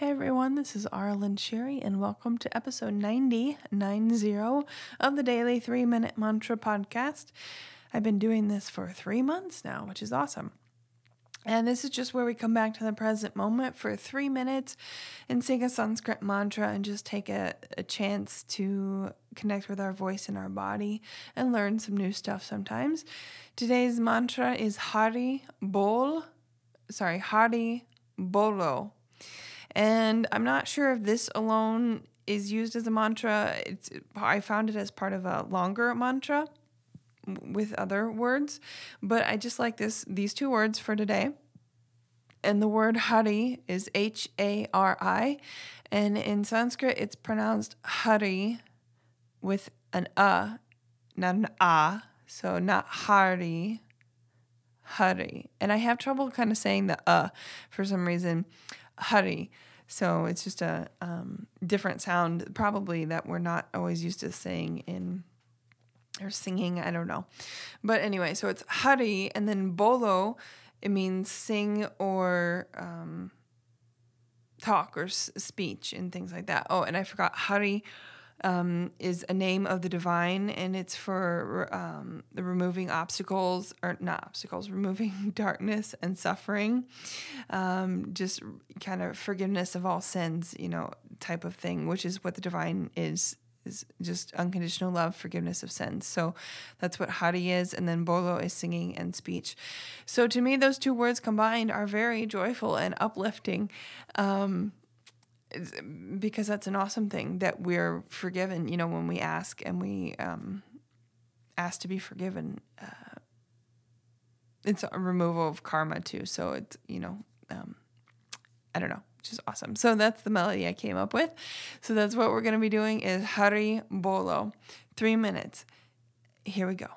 Hey everyone, this is Arlen Sherry, and welcome to episode 90, 90 of the Daily 3 Minute Mantra Podcast. I've been doing this for three months now, which is awesome. And this is just where we come back to the present moment for three minutes and sing a Sanskrit mantra and just take a, a chance to connect with our voice and our body and learn some new stuff sometimes. Today's mantra is Hari Bol, sorry, Hari Bolo. And I'm not sure if this alone is used as a mantra. It's I found it as part of a longer mantra with other words, but I just like this these two words for today. And the word Hari is H A R I, and in Sanskrit it's pronounced Hari with an a, not an a. So not Hari, Hari. And I have trouble kind of saying the uh for some reason. Hari. So it's just a um, different sound, probably that we're not always used to saying in or singing. I don't know, but anyway, so it's Hari, and then Bolo. It means sing or um, talk or s- speech and things like that. Oh, and I forgot Hari um, is a name of the divine, and it's for um, removing obstacles, or not obstacles, removing darkness and suffering, um, just kind of forgiveness of all sins, you know, type of thing, which is what the divine is. Is just unconditional love, forgiveness of sins. So that's what Hari is. And then Bolo is singing and speech. So to me, those two words combined are very joyful and uplifting. Um, because that's an awesome thing that we're forgiven you know when we ask and we um, ask to be forgiven uh, it's a removal of karma too. So it's you know um, i don't know is awesome. So that's the melody i came up with. So that's what we're to be doing is hari bolo. Three minutes. Here we go.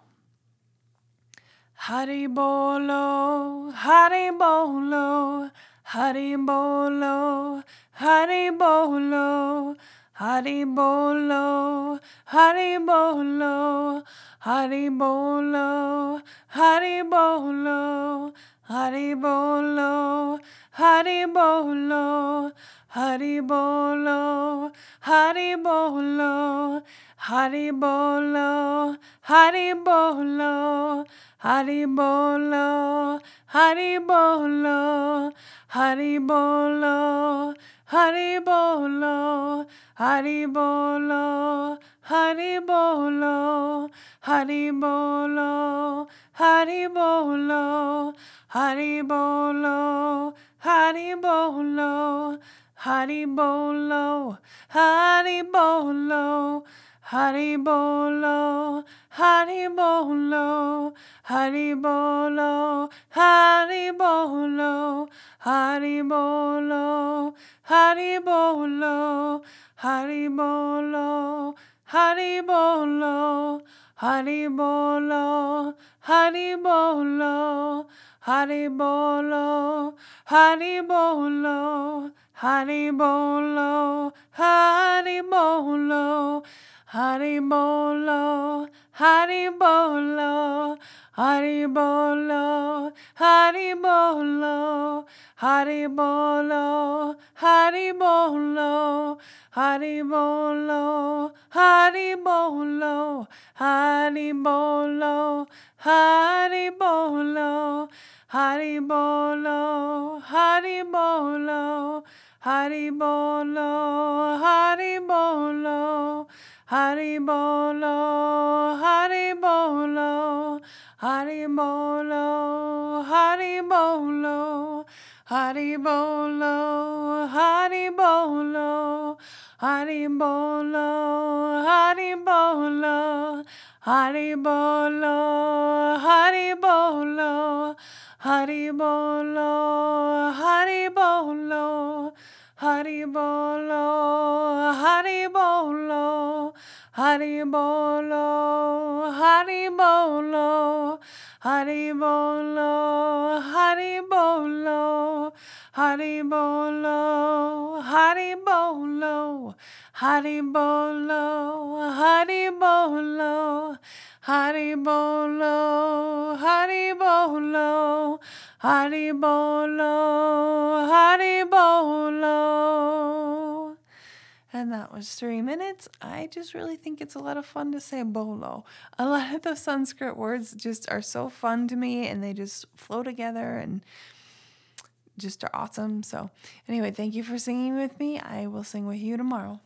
Hari bolo hari bolo Hari bolo, hari bolo, hari bolo, hari bolo, hari bolo, hari bolo, hari bolo, hari bolo, hari bolo, hari bolo, hari bolo, hari bolo, hari bolo, hari bolo. Hari bolo, hari bolo, hari bolo, hari bolo, hari hari bolo, hari bolo, hari bolo, hari bolo, hari bolo, hari bolo, hari bolo, hari bolo, hari bolo. Hari bolo, hari bolo, hari bolo, hari bolo, hari bolo, hari bolo, hari bolo, hari bolo, hari bolo, hari bolo, hari bolo, hari bolo, hari bolo, hari bolo. Hari Bolo Hari Bolo Hani Bolo Hani Bolo Hani Bolo Honey bolo, hari bolo, hari bolo, hari bolo, hari bolo, hari bolo, hari bolo, hari bolo, hari bolo, hari bolo, hari bolo, hari bolo, hari bolo, hari bolo. Hari bolo, And that was three minutes. I just really think it's a lot of fun to say bolo. A lot of the Sanskrit words just are so fun to me and they just flow together and just are awesome. So, anyway, thank you for singing with me. I will sing with you tomorrow.